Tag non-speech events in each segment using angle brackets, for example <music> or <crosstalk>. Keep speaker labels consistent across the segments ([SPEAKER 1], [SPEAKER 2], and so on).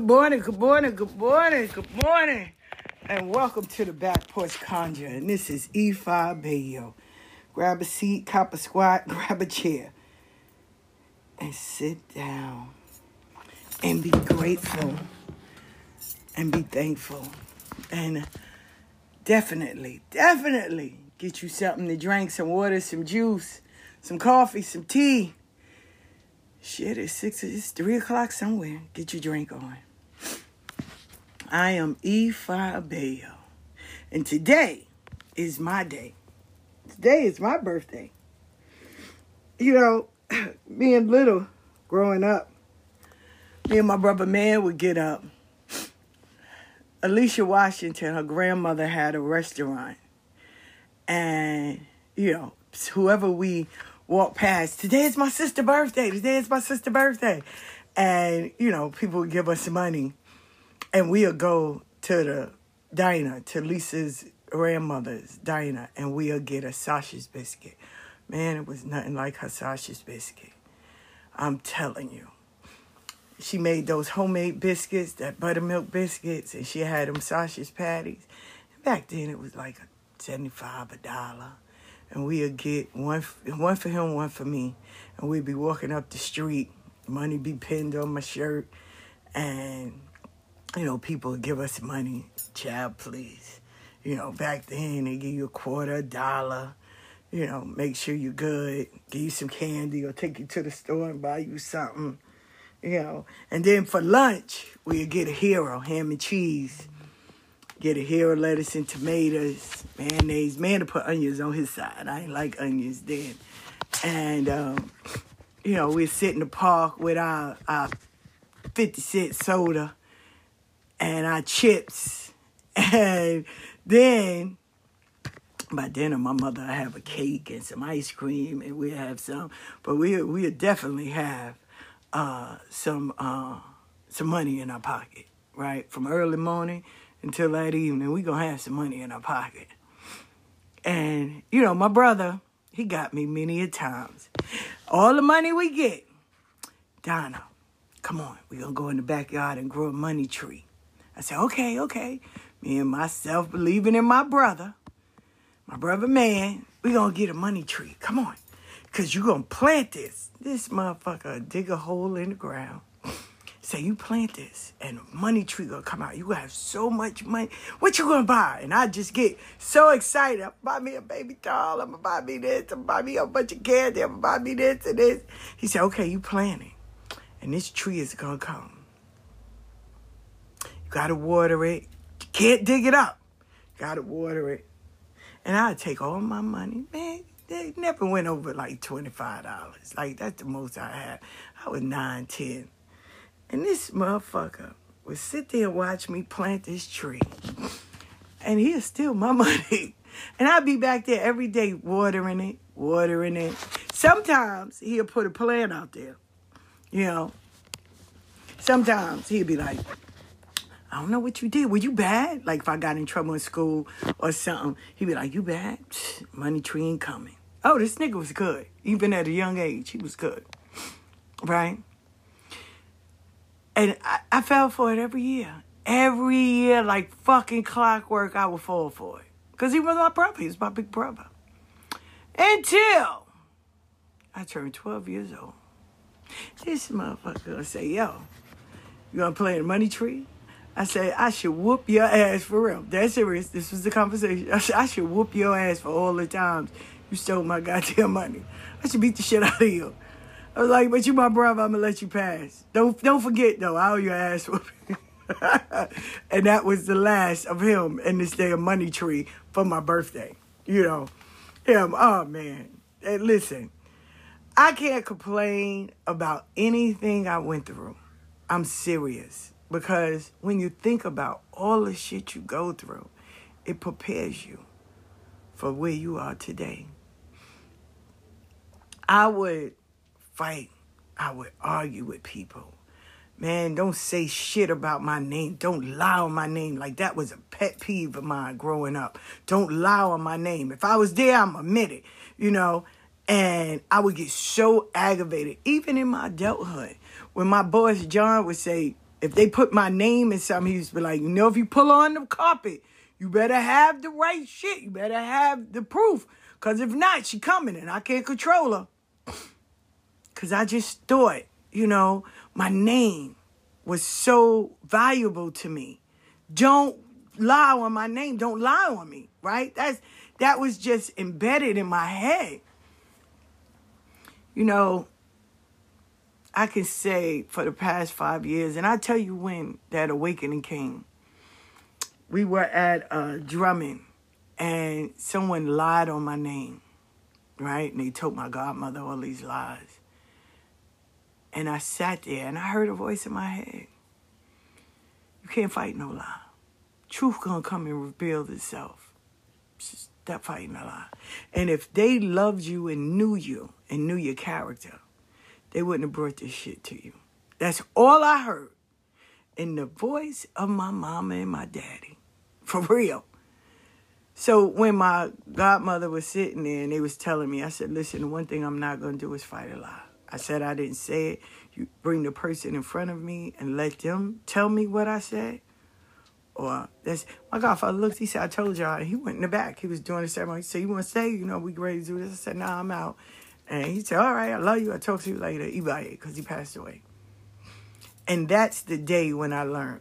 [SPEAKER 1] Good morning,
[SPEAKER 2] good morning, good morning, good morning, and welcome to the Back Porch Conjure. And this is Ifa Bayo. Grab a seat, cop a squat, <laughs> grab a chair, and sit down and be grateful and be thankful. And definitely, definitely get you something to drink some water, some juice, some coffee, some tea. Shit, it's six, it's three o'clock somewhere. Get your drink on. I am Ifa Bayo, and today is my day. Today is my birthday. You know, <clears throat> being little, growing up, me and my brother Man would get up. Alicia Washington, her grandmother had a restaurant. And, you know, whoever we walk past, today is my sister's birthday, today is my sister's birthday. And, you know, people would give us money. And we'll go to the diner, to Lisa's grandmother's diner, and we'll get a sausage biscuit. Man, it was nothing like her sausage biscuit. I'm telling you. She made those homemade biscuits, that buttermilk biscuits, and she had them sausage patties. Back then, it was like a 75 a dollar. And we'd get one, one for him, one for me. And we'd be walking up the street. Money be pinned on my shirt. And, you know, people give us money. Child, please. You know, back then, they give you a quarter, a dollar. You know, make sure you're good. Give you some candy or take you to the store and buy you something you know. And then for lunch, we'd get a hero, ham and cheese. Get a hero, lettuce and tomatoes, mayonnaise. Man to put onions on his side. I ain't like onions then. And, um, you know, we'd sit in the park with our, our 50 cent soda and our chips. And then by dinner, my mother would have a cake and some ice cream, and we have some. But we we definitely have uh, some uh, some money in our pocket, right? From early morning until that evening, we gonna have some money in our pocket. And you know, my brother, he got me many a times. All the money we get, Donna, come on, we gonna go in the backyard and grow a money tree. I said, okay, okay. Me and myself believing in my brother, my brother man, we gonna get a money tree. Come on. Cause you gonna plant this. This motherfucker dig a hole in the ground. Say you plant this and a money tree gonna come out. You gonna have so much money. What you gonna buy? And I just get so excited. I'm buy me a baby doll. I'm gonna buy me this. I'm gonna buy me a bunch of candy. I'm gonna buy me this and this. He said, okay, you plant it. And this tree is gonna come. Gotta water it. Can't dig it up. Gotta water it. And I'd take all my money. Man, they never went over like $25. Like, that's the most I had. I was 9, 10. And this motherfucker would sit there and watch me plant this tree. And he'd steal my <laughs> money. And I'd be back there every day watering it, watering it. Sometimes he'll put a plant out there. You know, sometimes he'd be like, I don't know what you did. Were you bad? Like if I got in trouble in school or something, he'd be like, You bad? Money tree ain't coming. Oh, this nigga was good. Even at a young age, he was good. Right? And I, I fell for it every year. Every year, like fucking clockwork, I would fall for it. Because he was my brother. He was my big brother. Until I turned 12 years old. This motherfucker gonna say, yo, you gonna play in the money tree? I said, I should whoop your ass for real. That's serious. This was the conversation. I said, I should whoop your ass for all the times you stole my goddamn money. I should beat the shit out of you. I was like, but you my brother, I'm gonna let you pass. Don't don't forget though, I owe your ass whooping. <laughs> and that was the last of him in this damn money tree for my birthday. You know, him. Oh man, and listen, I can't complain about anything I went through. I'm serious because when you think about all the shit you go through, it prepares you for where you are today. I would fight. I would argue with people. Man, don't say shit about my name. Don't lie on my name. Like that was a pet peeve of mine growing up. Don't lie on my name. If I was there, I'm admit it, you know. And I would get so aggravated, even in my adulthood, when my boss John would say, if they put my name in something, he used to be like, you know, if you pull on the carpet, you better have the right shit. You better have the proof. Cause if not, she coming and I can't control her. <sniffs> Cause I just thought, you know, my name was so valuable to me. Don't lie on my name. Don't lie on me, right? That's that was just embedded in my head. You know, I can say for the past five years, and I tell you when that awakening came. We were at uh, drumming, and someone lied on my name, right? And they told my godmother all these lies. And I sat there, and I heard a voice in my head. You can't fight no lie. Truth gonna come and reveal itself. Stop fighting a lie. And if they loved you and knew you and knew your character, they wouldn't have brought this shit to you. That's all I heard in the voice of my mama and my daddy. <laughs> For real. So when my godmother was sitting there and they was telling me, I said, listen, one thing I'm not going to do is fight a lie. I said I didn't say it. You bring the person in front of me and let them tell me what I said. Or that's my godfather looked, he said, I told y'all. He went in the back. He was doing the ceremony. He said, You want to say, You know, we ready to do this? I said, Nah, I'm out. And he said, All right, I love you. I'll talk to you later. Ibaye, because he passed away. And that's the day when I learned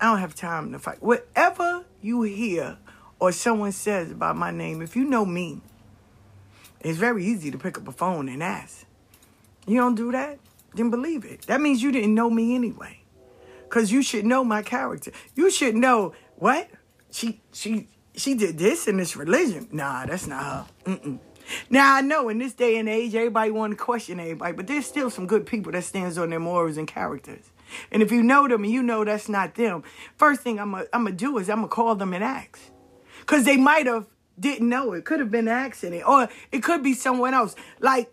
[SPEAKER 2] I don't have time to fight. Whatever you hear or someone says about my name, if you know me, it's very easy to pick up a phone and ask. You don't do that? Then believe it. That means you didn't know me anyway. Cause you should know my character. You should know what? She she she did this in this religion. Nah, that's not her. Mm-mm. <laughs> Now I know in this day and age, everybody want to question everybody, but there's still some good people that stands on their morals and characters. And if you know them and you know that's not them, first thing I'm gonna do is I'm gonna call them and ask, cause they might have didn't know. It could have been an accident, or it could be someone else. Like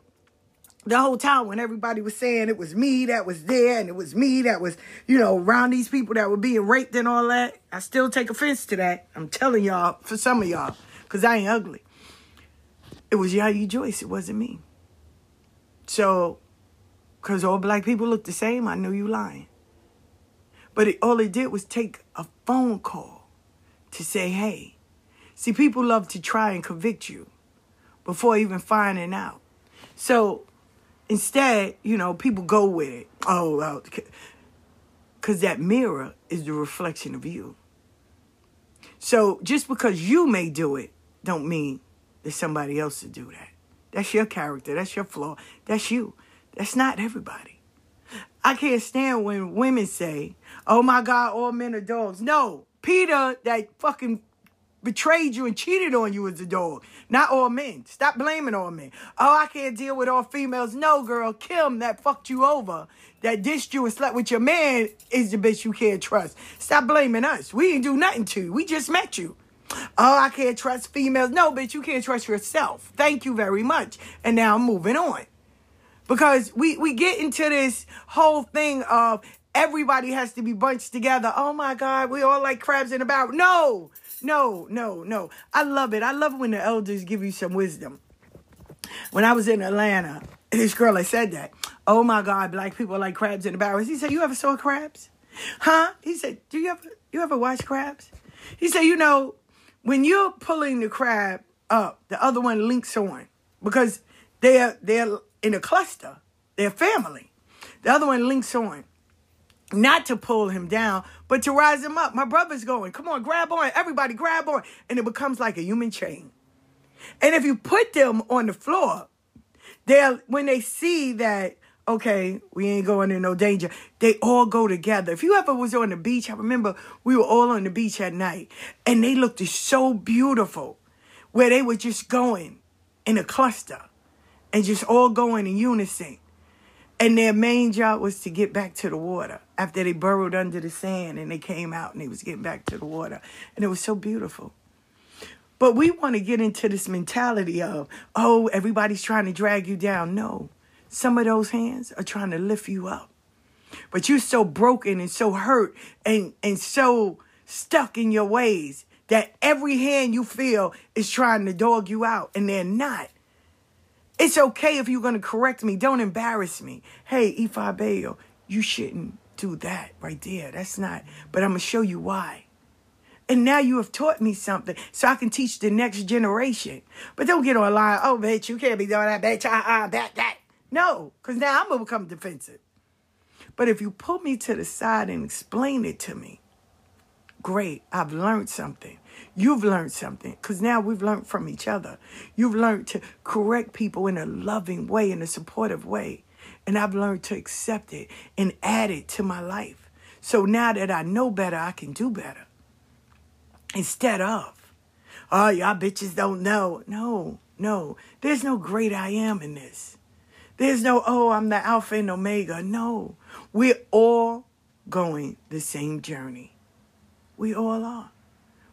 [SPEAKER 2] the whole time when everybody was saying it was me that was there and it was me that was, you know, around these people that were being raped and all that. I still take offense to that. I'm telling y'all, for some of y'all, because I ain't ugly. It was Yaya Joyce. It wasn't me. So, because all black people look the same, I knew you lying. But it, all it did was take a phone call to say, hey, see, people love to try and convict you before even finding out. So instead, you know, people go with it. Oh, well, because that mirror is the reflection of you. So just because you may do it, don't mean that somebody else to do that. That's your character. That's your flaw. That's you. That's not everybody. I can't stand when women say, oh my God, all men are dogs. No, Peter, that fucking betrayed you and cheated on you as a dog. Not all men. Stop blaming all men. Oh, I can't deal with all females. No, girl. Kim that fucked you over, that dissed you and slept with your man is the bitch you can't trust. Stop blaming us. We didn't do nothing to you. We just met you. Oh, I can't trust females. No, bitch, you can't trust yourself. Thank you very much. And now I'm moving on. Because we, we get into this whole thing of everybody has to be bunched together. Oh my God, we all like crabs in a barrel. No, no, no, no. I love it. I love when the elders give you some wisdom. When I was in Atlanta, this girl had said that. Oh my God, black people like crabs in the barrels. He said, You ever saw crabs? Huh? He said, Do you ever you ever watch crabs? He said, you know, when you're pulling the crab up, the other one links on because they're they're in a cluster. They're family. The other one links on not to pull him down, but to rise him up. My brother's going, come on, grab on. Everybody grab on. And it becomes like a human chain. And if you put them on the floor, they'll, when they see that, okay, we ain't going in no danger, they all go together. If you ever was on the beach, I remember we were all on the beach at night and they looked so beautiful where they were just going in a cluster and just all going in unison. And their main job was to get back to the water after they burrowed under the sand and they came out and they was getting back to the water. And it was so beautiful. But we want to get into this mentality of, oh, everybody's trying to drag you down. No, some of those hands are trying to lift you up. But you're so broken and so hurt and, and so stuck in your ways that every hand you feel is trying to dog you out and they're not. It's okay if you're going to correct me. Don't embarrass me. Hey, Ifa Bayo, you shouldn't do that right there. That's not, but I'm going to show you why. And now you have taught me something so I can teach the next generation. But don't get online, oh, bitch, you can't be doing that, bitch, uh, uh, that, that. No, because now I'm going to become defensive. But if you pull me to the side and explain it to me, great, I've learned something. You've learned something because now we've learned from each other. You've learned to correct people in a loving way, in a supportive way. And I've learned to accept it and add it to my life. So now that I know better, I can do better. Instead of, oh, y'all bitches don't know. No, no. There's no great I am in this. There's no, oh, I'm the Alpha and Omega. No. We're all going the same journey. We all are.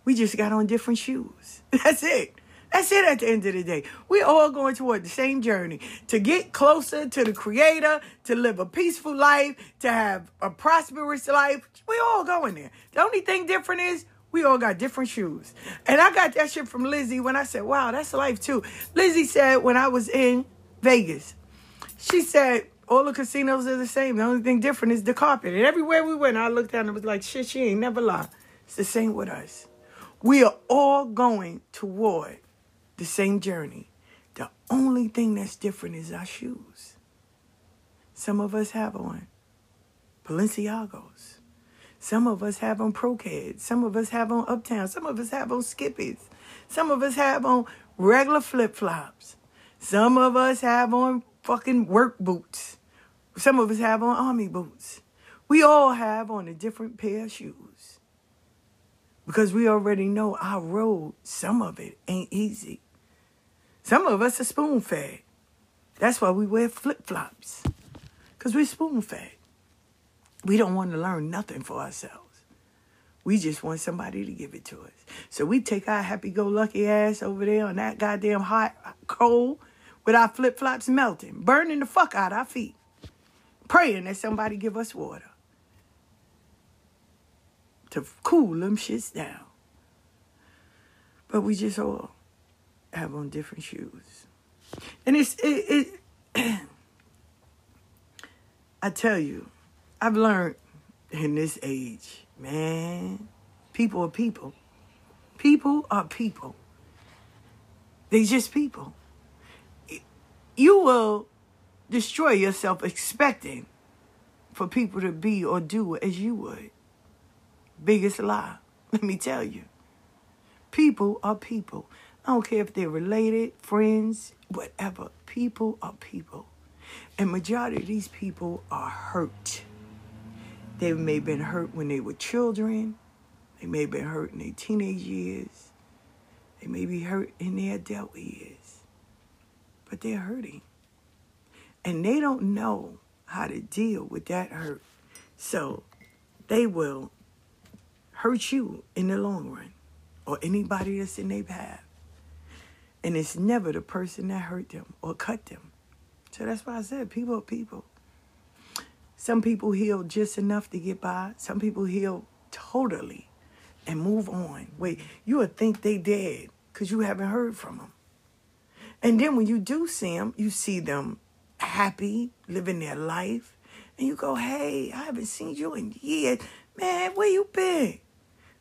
[SPEAKER 2] We just got on different shoes. <laughs> That's it. That's it at the end of the day. We're all going toward the same journey to get closer to the Creator, to live a peaceful life, to have a prosperous life. We all going there. The only thing different is we all got different shoes. And I got that shit from Lizzie when I said, wow, that's life too. Lizzie said when I was in Vegas, she said, all the casinos are the same. The only thing different is the carpet. And everywhere we went, I looked down and was like, shit, she ain't never lie. It's the same with us. We are all going toward the same journey. The only thing that's different is our shoes. Some of us have on Balenciagos. Some of us have on Pro-Keds. Some of us have on Uptown. Some of us have on Skippies. Some of us have on regular flip flops. Some of us have on fucking work boots. Some of us have on army boots. We all have on a different pair of shoes because we already know our road, some of it ain't easy. Some of us are spoon fed. That's why we wear flip flops, because we're spoon fed. We don't want to learn nothing for ourselves. We just want somebody to give it to us. So we take our happy go lucky ass over there on that goddamn hot cold with our flip flops melting, burning the fuck out our feet, praying that somebody give us water to cool them shits down. But we just all have on different shoes. And it's, it, it <clears throat> I tell you, I've learned in this age, man, people are people. People are people. They just people. You will destroy yourself expecting for people to be or do as you would. Biggest lie. <laughs> Let me tell you. People are people. I don't care if they're related, friends, whatever. People are people. And majority of these people are hurt. They may have been hurt when they were children. They may have been hurt in their teenage years. They may be hurt in their adult years. But they're hurting. And they don't know how to deal with that hurt. So they will hurt you in the long run or anybody that's in their path. And it's never the person that hurt them or cut them. So that's why I said people are people. Some people heal just enough to get by. Some people heal totally and move on. Wait, you would think they dead because you haven't heard from them. And then when you do see them, you see them happy, living their life. And you go, hey, I haven't seen you in years. Man, where you been?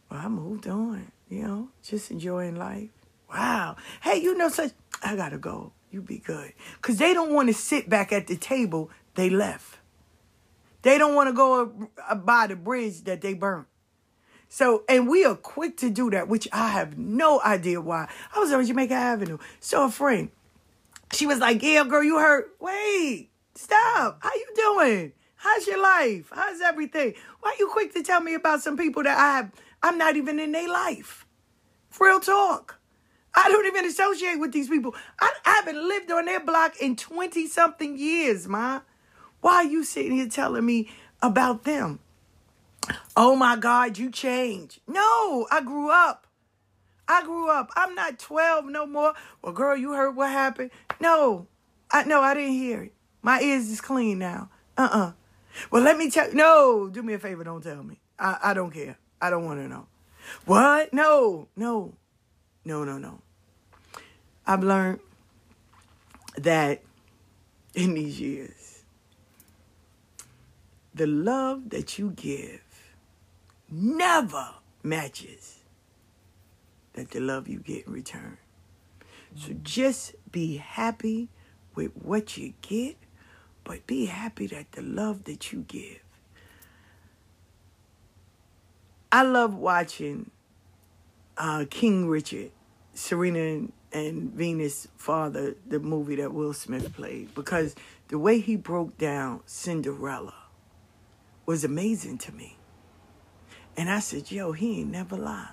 [SPEAKER 2] Well, I moved on, you know, just enjoying life. Wow. Hey, you know such I gotta go. You be good. Cause they don't want to sit back at the table they left. They don't want to go by the bridge that they burnt. So, and we are quick to do that, which I have no idea why. I was on Jamaica Avenue. So a friend, she was like, yeah, girl, you hurt. Wait, stop. How you doing? How's your life? How's everything? Why you quick to tell me about some people that I have I'm not even in their life. Real talk. I don't even associate with these people. I, I haven't lived on their block in 20 something years, ma. Why are you sitting here telling me about them? Oh my God, you changed. No, I grew up. I grew up. I'm not 12 no more. Well, girl, you heard what happened? No, I no, I didn't hear it. My ears is clean now. Uh-uh. Well, let me tell no, do me a favor, don't tell me. I, I don't care. I don't want to know. What? No, no, no, no, no. I've learned that in these years, the love that you give never matches that the love you get in return. So just be happy with what you get, but be happy that the love that you give I love watching uh, King Richard, Serena and, and Venus' father, the movie that Will Smith played, because the way he broke down Cinderella was amazing to me. And I said, yo, he ain't never lie.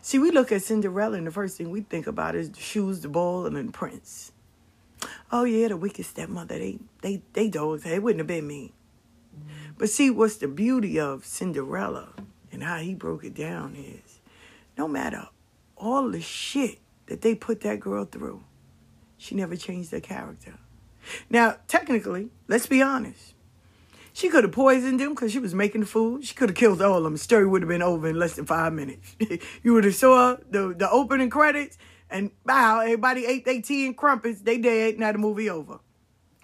[SPEAKER 2] See, we look at Cinderella, and the first thing we think about is the shoes, the ball, and the prince. Oh yeah, the wicked stepmother. They they they dogs. It wouldn't have been me. But see, what's the beauty of Cinderella? and how he broke it down is no matter all the shit that they put that girl through, she never changed her character. Now, technically, let's be honest. She could have poisoned him because she was making the food. She could have killed all of them. Story would have been over in less than five minutes. <laughs> you would have saw the, the opening credits and wow, everybody ate their tea and crumpets. They dead. Now the movie over.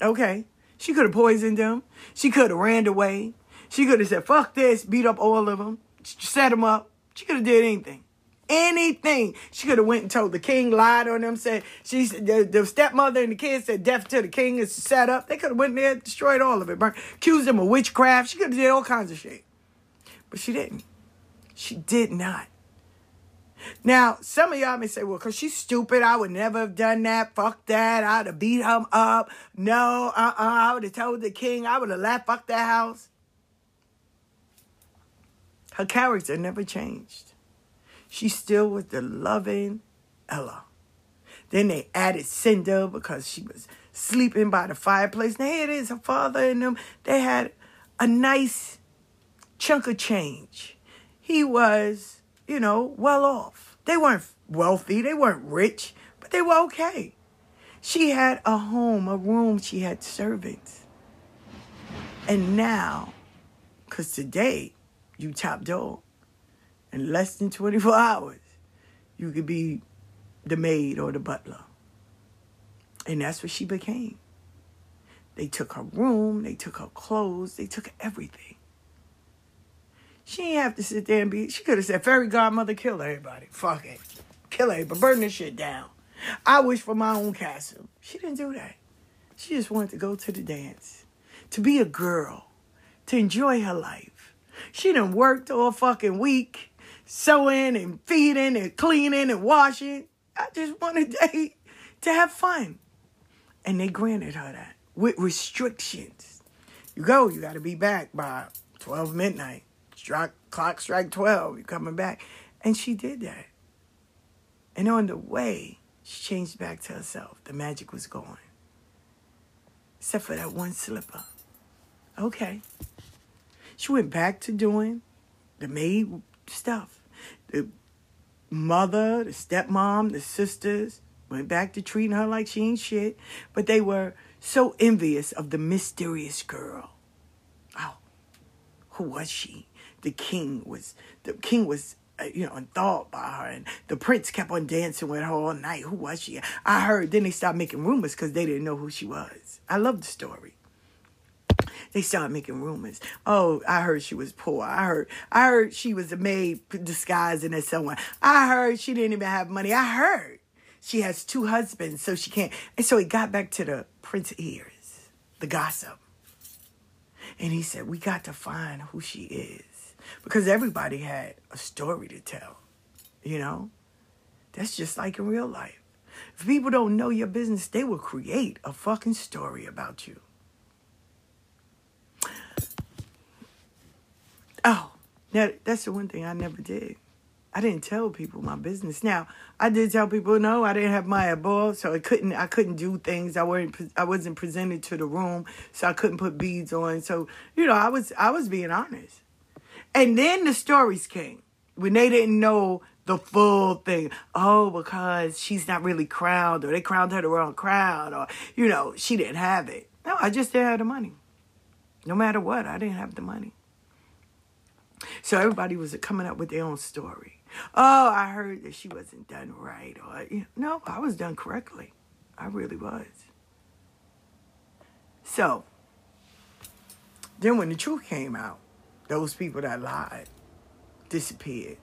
[SPEAKER 2] Okay. She could have poisoned them. She could have ran away. She could have said, fuck this, beat up all of them set them up. She could have did anything. Anything. She could have went and told the king, lied on them, said she the, the stepmother and the kids said death to the king is set up. They could have went there, destroyed all of it, burned, accused him of witchcraft. She could have did all kinds of shit. But she didn't. She did not. Now, some of y'all may say, well, because she's stupid, I would never have done that. Fuck that. I'd have beat him up. No, uh-uh. I would have told the king. I would have left. Fuck that house. Her character never changed. She still was the loving Ella. Then they added Cinder because she was sleeping by the fireplace. Now here it is, her father and them, they had a nice chunk of change. he was, you know, well off. They weren't wealthy, they weren't rich, but they were okay. She had a home, a room, she had servants. And now, because today you top dog, in less than 24 hours, you could be the maid or the butler. And that's what she became. They took her room, they took her clothes, they took everything. She didn't have to sit there and be, she could have said, Fairy Godmother, kill everybody. Fuck it. Kill everybody. Burn this shit down. I wish for my own castle. She didn't do that. She just wanted to go to the dance, to be a girl, to enjoy her life. She done worked all fucking week, sewing and feeding and cleaning and washing. I just wanted to, to have fun. And they granted her that with restrictions. You go, you got to be back by 12 midnight. Strike, clock strike 12, you're coming back. And she did that. And on the way, she changed back to herself. The magic was gone. Except for that one slipper. Okay. She went back to doing the maid stuff. The mother, the stepmom, the sisters went back to treating her like she ain't shit. But they were so envious of the mysterious girl. Oh, who was she? The king was the king was uh, you know enthralled by her, and the prince kept on dancing with her all night. Who was she? I heard. Then they stopped making rumors because they didn't know who she was. I love the story. They started making rumors. Oh, I heard she was poor. I heard. I heard she was a maid disguising as someone. I heard she didn't even have money. I heard she has two husbands, so she can't. And so it got back to the prince ears, the gossip. And he said, We got to find who she is. Because everybody had a story to tell, you know? That's just like in real life. If people don't know your business, they will create a fucking story about you. Oh, that, that's the one thing I never did. I didn't tell people my business. Now, I did tell people no, I didn't have my above, so I couldn't I couldn't do things. I weren't I wasn't presented to the room, so I couldn't put beads on. So, you know, I was I was being honest. And then the stories came when they didn't know the full thing. Oh, because she's not really crowned, or they crowned her the wrong crown, or you know, she didn't have it. No, I just didn't have the money. No matter what, I didn't have the money. So everybody was coming up with their own story. Oh, I heard that she wasn't done right, or you know, no, I was done correctly. I really was. So then, when the truth came out, those people that lied disappeared.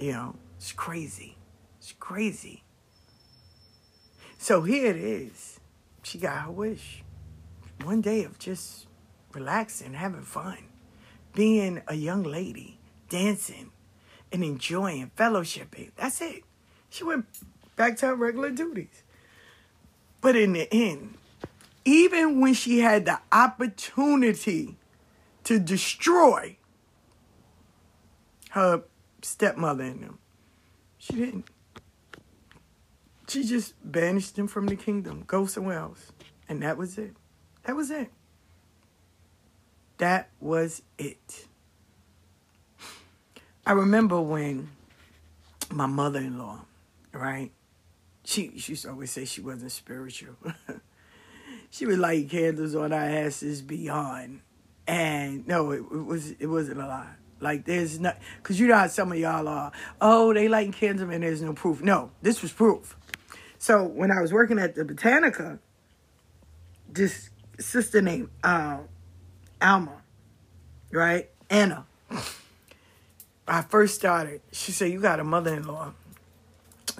[SPEAKER 2] You know, it's crazy. It's crazy. So here it is. She got her wish. One day of just relaxing, having fun, being a young lady, dancing and enjoying, fellowshipping. That's it. She went back to her regular duties. But in the end, even when she had the opportunity to destroy her stepmother and them, she didn't. She just banished them from the kingdom, go somewhere else. And that was it. That was it. That was it. I remember when my mother in law, right? She, she used to always say she wasn't spiritual. <laughs> she would light candles on our asses beyond. And no, it, it was it wasn't a lie. Like there's not because you know how some of y'all are. Oh, they lighting candles and there's no proof. No, this was proof. So when I was working at the Botanica, this sister named uh, Alma, right, Anna. I first started. She said, "You got a mother-in-law."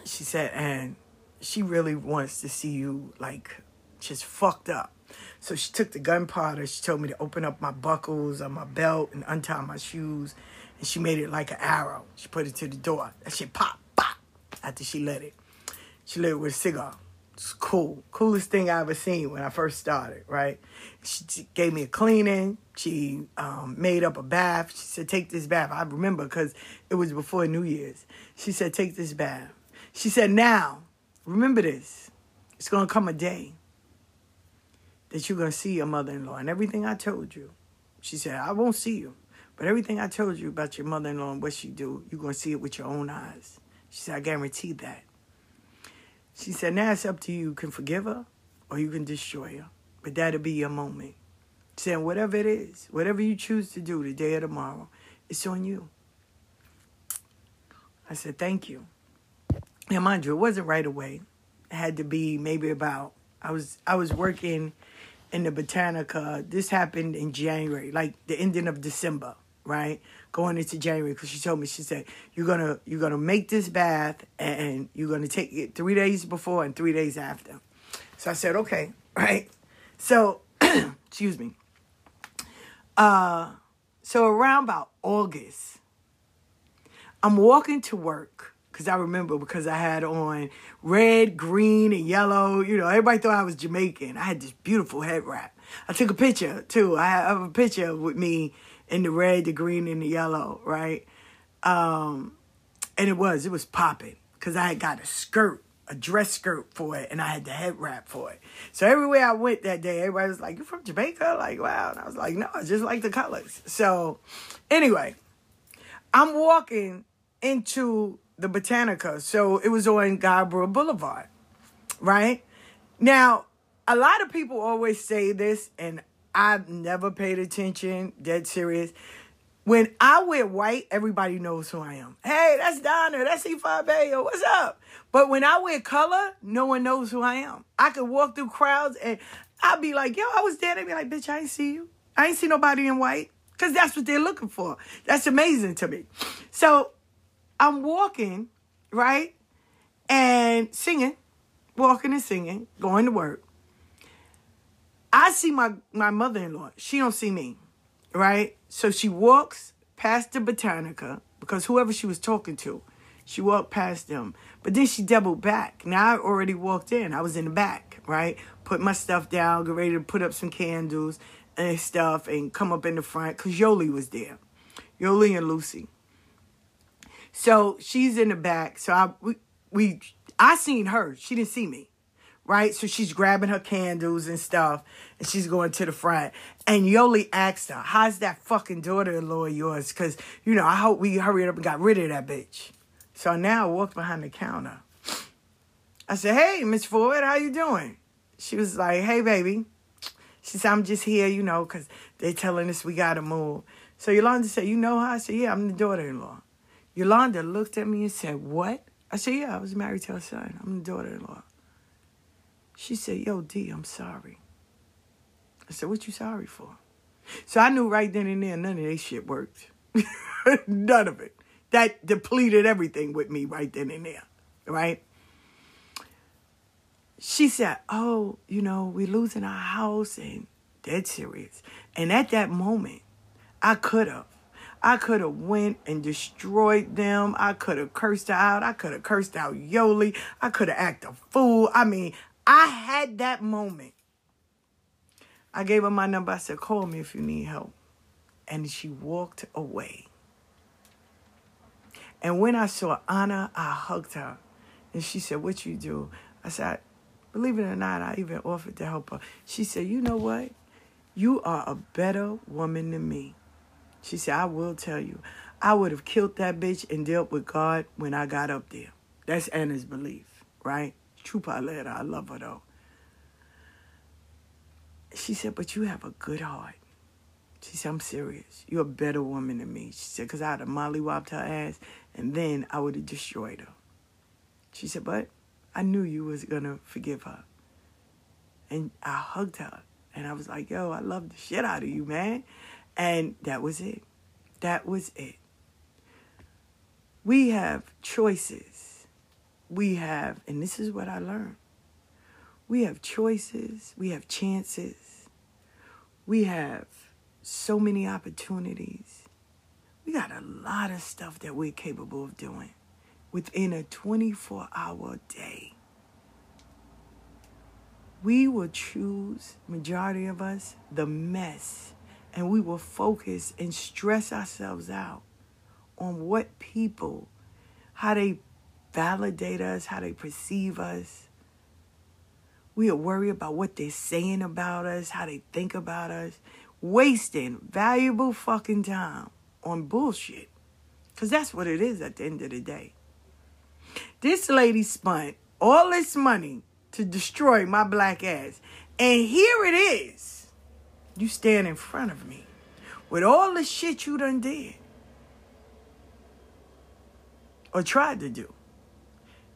[SPEAKER 2] She said, and she really wants to see you like just fucked up. So she took the gunpowder. She told me to open up my buckles on my belt and untie my shoes. And she made it like an arrow. She put it to the door. That shit pop, pop. After she lit it. She lit it with a cigar. It's cool. Coolest thing I ever seen when I first started, right? She gave me a cleaning. She um, made up a bath. She said, take this bath. I remember because it was before New Year's. She said, take this bath. She said, now, remember this. It's going to come a day that you're going to see your mother-in-law and everything I told you. She said, I won't see you, But everything I told you about your mother-in-law and what she do, you're gonna see it with your own eyes. She said, I guarantee that. She said, now it's up to you. You can forgive her or you can destroy her. But that'll be your moment. Saying whatever it is, whatever you choose to do today or tomorrow, it's on you. I said, thank you. Now, mind you, it wasn't right away. It had to be maybe about I was I was working in the Botanica. This happened in January, like the ending of December, right? Going into January, because she told me she said you're gonna you're gonna make this bath and you're gonna take it three days before and three days after. So I said okay, <laughs> right? So <clears throat> excuse me. Uh, so around about August, I'm walking to work because I remember because I had on red, green, and yellow. You know, everybody thought I was Jamaican. I had this beautiful head wrap. I took a picture too. I have a picture with me in the red, the green, and the yellow, right? Um, and it was it was popping because I had got a skirt, a dress skirt for it, and I had the head wrap for it. So everywhere I went that day, everybody was like, "You from Jamaica?" Like, wow. And I was like, "No, I just like the colors." So, anyway, I'm walking into the Botanica. So it was on Guy Brewer Boulevard, right? Now, a lot of people always say this, and I've never paid attention, dead serious. When I wear white, everybody knows who I am. Hey, that's Donna, that's E5A, yo, what's up? But when I wear color, no one knows who I am. I could walk through crowds and I'd be like, yo, I was there. They'd be like, bitch, I ain't see you. I ain't see nobody in white. Because that's what they're looking for. That's amazing to me. So I'm walking, right? And singing, walking and singing, going to work. I see my, my mother-in-law. She don't see me, right? So she walks past the Botanica because whoever she was talking to, she walked past them. But then she doubled back. Now I already walked in. I was in the back, right? Put my stuff down, get ready to put up some candles and stuff and come up in the front because Yoli was there. Yoli and Lucy. So she's in the back. So I we, we I seen her. She didn't see me. Right? So she's grabbing her candles and stuff and she's going to the front. And Yoli asked her, How's that fucking daughter in law yours? Because, you know, I hope we hurried up and got rid of that bitch. So now I walked behind the counter. I said, Hey, Miss Ford, how you doing? She was like, Hey, baby. She said, I'm just here, you know, because they telling us we got to move. So Yolanda said, You know her? I said, Yeah, I'm the daughter in law. Yolanda looked at me and said, What? I said, Yeah, I was married to her son. I'm the daughter in law. She said, Yo, D, I'm sorry. I said, What you sorry for? So I knew right then and there none of that shit worked. <laughs> none of it. That depleted everything with me right then and there. Right? She said, Oh, you know, we're losing our house and dead serious. And at that moment, I could have. I could have went and destroyed them. I could have cursed out. I could have cursed out Yoli. I could have acted a fool. I mean, I had that moment. I gave her my number. I said, call me if you need help. And she walked away. And when I saw Anna, I hugged her. And she said, what you do? I said, believe it or not, I even offered to help her. She said, you know what? You are a better woman than me. She said, I will tell you, I would have killed that bitch and dealt with God when I got up there. That's Anna's belief, right? True paleta. I love her though. She said, but you have a good heart. She said, I'm serious. You're a better woman than me. She said, because I'd have mollywopped her ass and then I would have destroyed her. She said, but I knew you was going to forgive her. And I hugged her. And I was like, yo, I love the shit out of you, man. And that was it. That was it. We have choices. We have, and this is what I learned we have choices, we have chances, we have so many opportunities. We got a lot of stuff that we're capable of doing within a 24 hour day. We will choose, majority of us, the mess and we will focus and stress ourselves out on what people, how they validate us, how they perceive us. We'll worry about what they're saying about us, how they think about us, wasting valuable fucking time on bullshit. Because that's what it is at the end of the day. This lady spent all this money to destroy my black ass. And here it is. You stand in front of me with all the shit you done did or tried to do.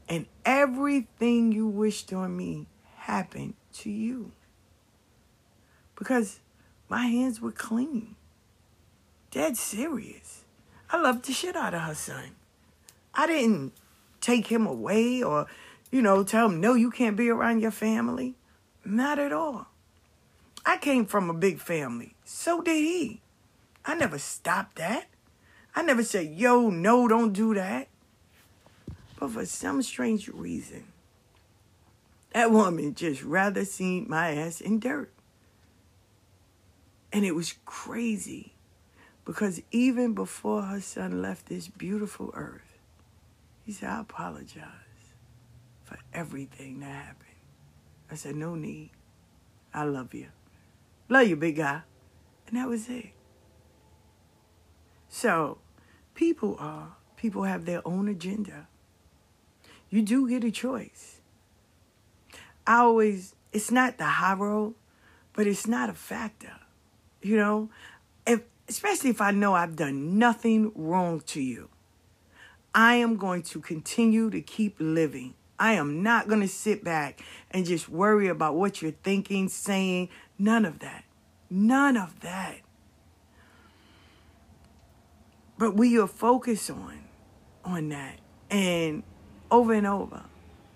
[SPEAKER 2] And everything you wished on me happened to you. Because my hands were clean. Dead serious. I loved the shit out of her son. I didn't take him away or, you know, tell him, no, you can't be around your family. Not at all. I came from a big family. So did he. I never stopped that. I never said, yo, no, don't do that. But for some strange reason, that woman just rather seen my ass in dirt. And it was crazy because even before her son left this beautiful earth, he said, I apologize for everything that happened. I said, No need. I love you. Love you, big guy. And that was it. So, people are, people have their own agenda you do get a choice. I always, it's not the high road, but it's not a factor. You know, if especially if I know I've done nothing wrong to you, I am going to continue to keep living. I am not going to sit back and just worry about what you're thinking, saying, none of that. None of that. But we are focused on on that. And over and over.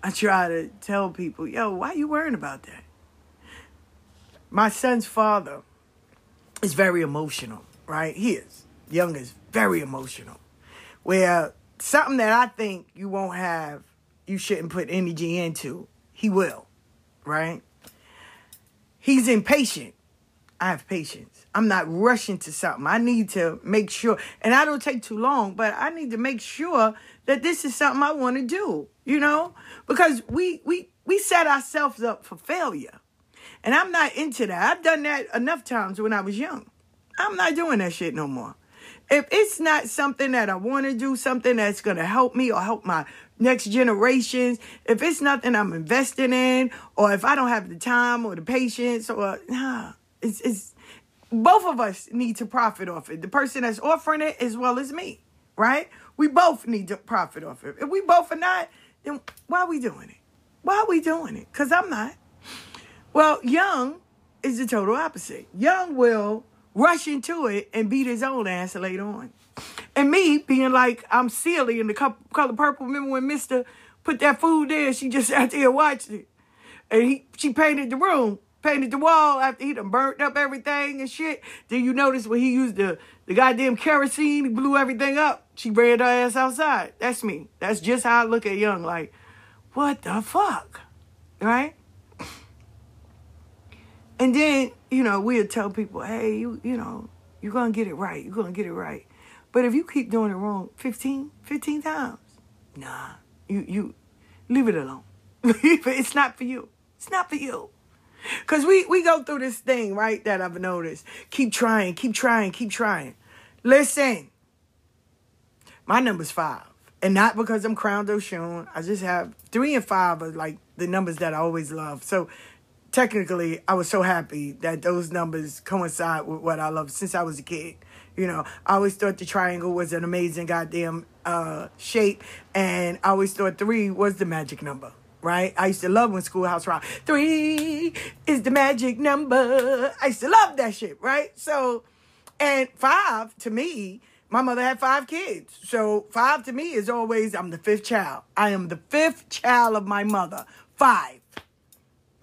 [SPEAKER 2] I try to tell people, yo, why you worrying about that? My son's father is very emotional, right? He is. Young is very emotional. Where something that I think you won't have, you shouldn't put energy into, he will, right? He's impatient. I have patience. I'm not rushing to something. I need to make sure, and I don't take too long, but I need to make sure that this is something I want to do, you know? Because we we we set ourselves up for failure. And I'm not into that. I've done that enough times when I was young. I'm not doing that shit no more. If it's not something that I want to do, something that's going to help me or help my next generations, if it's nothing I'm investing in, or if I don't have the time or the patience, or nah, it's, it's both of us need to profit off it. The person that's offering it as well as me, right? We both need to profit off it. If we both are not, then why are we doing it? Why are we doing it? Because I'm not. Well, Young is the total opposite. Young will rush into it and beat his own ass later on. And me being like, I'm silly in the color purple. Remember when Mister put that food there? She just <laughs> sat there watched it. And he, she painted the room painted the wall after he done burnt up everything and shit. Then you notice when he used the, the goddamn kerosene, he blew everything up. She ran her ass outside. That's me. That's just how I look at Young. Like, what the fuck? Right? And then, you know, we'll tell people, hey, you, you know, you're going to get it right. You're going to get it right. But if you keep doing it wrong 15, 15 times, nah, you, you leave it alone. <laughs> it's not for you. It's not for you. Cause we we go through this thing, right? That I've noticed. Keep trying, keep trying, keep trying. Listen, my number's five, and not because I'm crowned Oshun. I just have three and five are like the numbers that I always love. So technically, I was so happy that those numbers coincide with what I love since I was a kid. You know, I always thought the triangle was an amazing goddamn uh, shape, and I always thought three was the magic number right? I used to love when Schoolhouse Rock. Three is the magic number. I used to love that shit, right? So, and five to me, my mother had five kids. So five to me is always, I'm the fifth child. I am the fifth child of my mother. Five.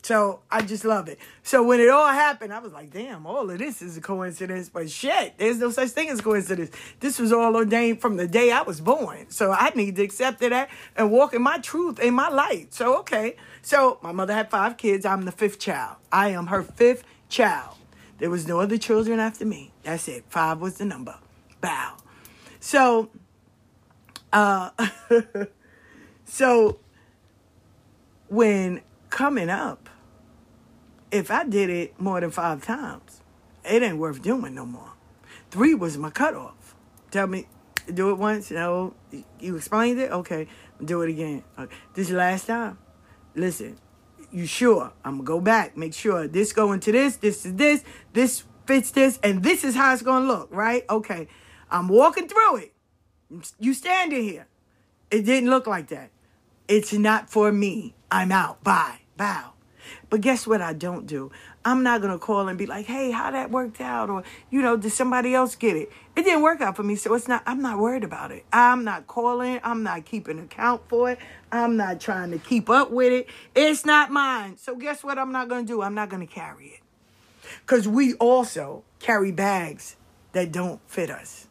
[SPEAKER 2] So I just love it. So when it all happened, I was like, damn, all of this is a coincidence. But shit, there's no such thing as coincidence. This was all ordained from the day I was born. So I need to accept that and walk in my truth, in my light. So, okay. So my mother had five kids. I'm the fifth child. I am her fifth child. There was no other children after me. That's it. Five was the number. Bow. So, uh, <laughs> so when coming up, if I did it more than five times, it ain't worth doing no more. Three was my cutoff. Tell me, do it once. You No, you explained it. Okay, do it again. Okay. This last time. Listen, you sure? I'm gonna go back. Make sure this go into this. This is this. This fits this, and this is how it's gonna look. Right? Okay. I'm walking through it. You standing here. It didn't look like that. It's not for me. I'm out. Bye. Bow. But guess what I don't do? I'm not gonna call and be like, hey, how that worked out? Or, you know, did somebody else get it? It didn't work out for me, so it's not I'm not worried about it. I'm not calling, I'm not keeping account for it. I'm not trying to keep up with it. It's not mine. So guess what I'm not gonna do? I'm not gonna carry it. Cause we also carry bags that don't fit us.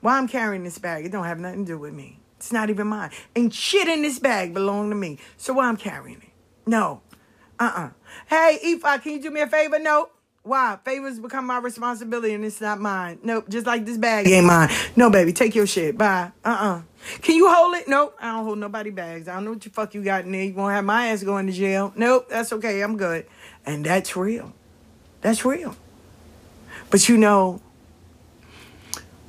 [SPEAKER 2] Why I'm carrying this bag, it don't have nothing to do with me. It's not even mine. And shit in this bag belong to me. So why I'm carrying it? No. Uh-uh. Hey, Ifa, can you do me a favor? No. Why? Favors become my responsibility and it's not mine. Nope. Just like this bag ain't mine. No, baby. Take your shit. Bye. Uh-uh. Can you hold it? Nope. I don't hold nobody bags. I don't know what the fuck you got in there. You won't have my ass going to jail. Nope. That's okay. I'm good. And that's real. That's real. But you know,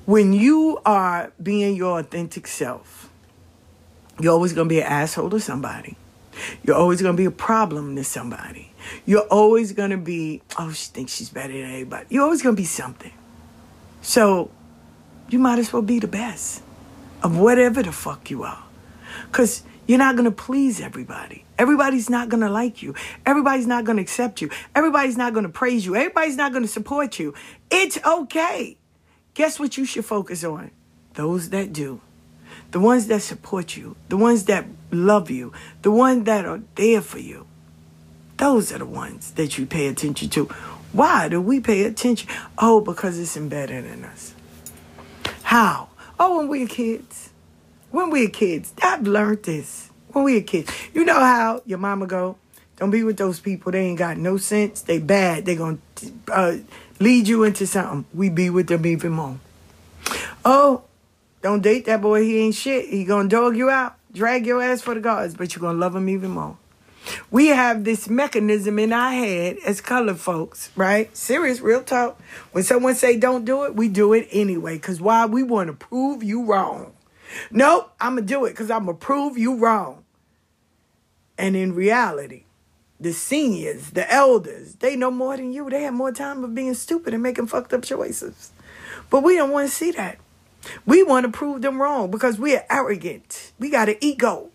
[SPEAKER 2] when you are being your authentic self, you're always going to be an asshole to somebody. You're always going to be a problem to somebody. You're always going to be, oh, she thinks she's better than everybody. You're always going to be something. So you might as well be the best of whatever the fuck you are. Because you're not going to please everybody. Everybody's not going to like you. Everybody's not going to accept you. Everybody's not going to praise you. Everybody's not going to support you. It's okay. Guess what you should focus on? Those that do. The ones that support you. The ones that love you. The ones that are there for you. Those are the ones that you pay attention to. Why do we pay attention? Oh, because it's embedded in us. How? Oh, when we were kids. When we were kids. I've learned this. When we were kids. You know how your mama go, don't be with those people. They ain't got no sense. They bad. They gonna uh, lead you into something. We be with them even more. Oh, don't date that boy. He ain't shit. He gonna dog you out, drag your ass for the gods, but you gonna love him even more. We have this mechanism in our head as colored folks, right? Serious, real talk. When someone say don't do it, we do it anyway. Cause why? We want to prove you wrong. Nope, I'm gonna do it because I'm gonna prove you wrong. And in reality, the seniors, the elders, they know more than you. They have more time of being stupid and making fucked up choices. But we don't want to see that. We want to prove them wrong because we are arrogant. We got an ego.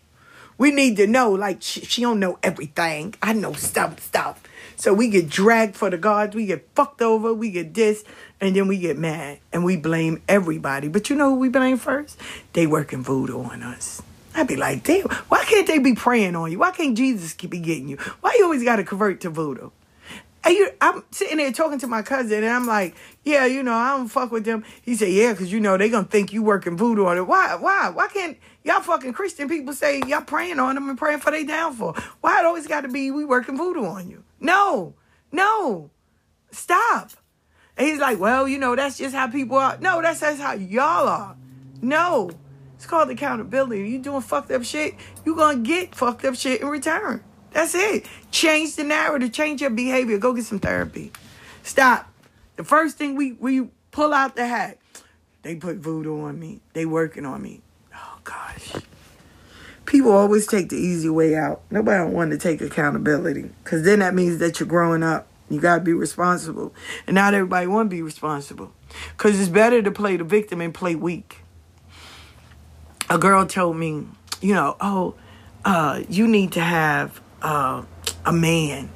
[SPEAKER 2] We need to know, like, she, she don't know everything. I know some stuff. So we get dragged for the gods. We get fucked over. We get this. And then we get mad. And we blame everybody. But you know who we blame first? They working voodoo on us. I'd be like, damn, why can't they be praying on you? Why can't Jesus keep be getting you? Why you always got to convert to voodoo? You, I'm sitting there talking to my cousin, and I'm like, yeah, you know, I don't fuck with them. He said, yeah, because, you know, they to think you working voodoo on it. Why? Why? Why can't y'all fucking Christian people say y'all praying on them and praying for their downfall? Why it always got to be we working voodoo on you? No, no, stop. And he's like, well, you know, that's just how people are. No, that's, that's how y'all are. No. It's called accountability. You doing fucked up shit, you gonna get fucked up shit in return. That's it. Change the narrative, change your behavior, go get some therapy. Stop. The first thing we, we pull out the hat, they put voodoo on me. They working on me. Oh gosh. People always take the easy way out. Nobody don't want to take accountability. Cause then that means that you're growing up. You gotta be responsible. And not everybody wanna be responsible. Cause it's better to play the victim and play weak a girl told me, you know, oh, uh, you need to have uh, a man.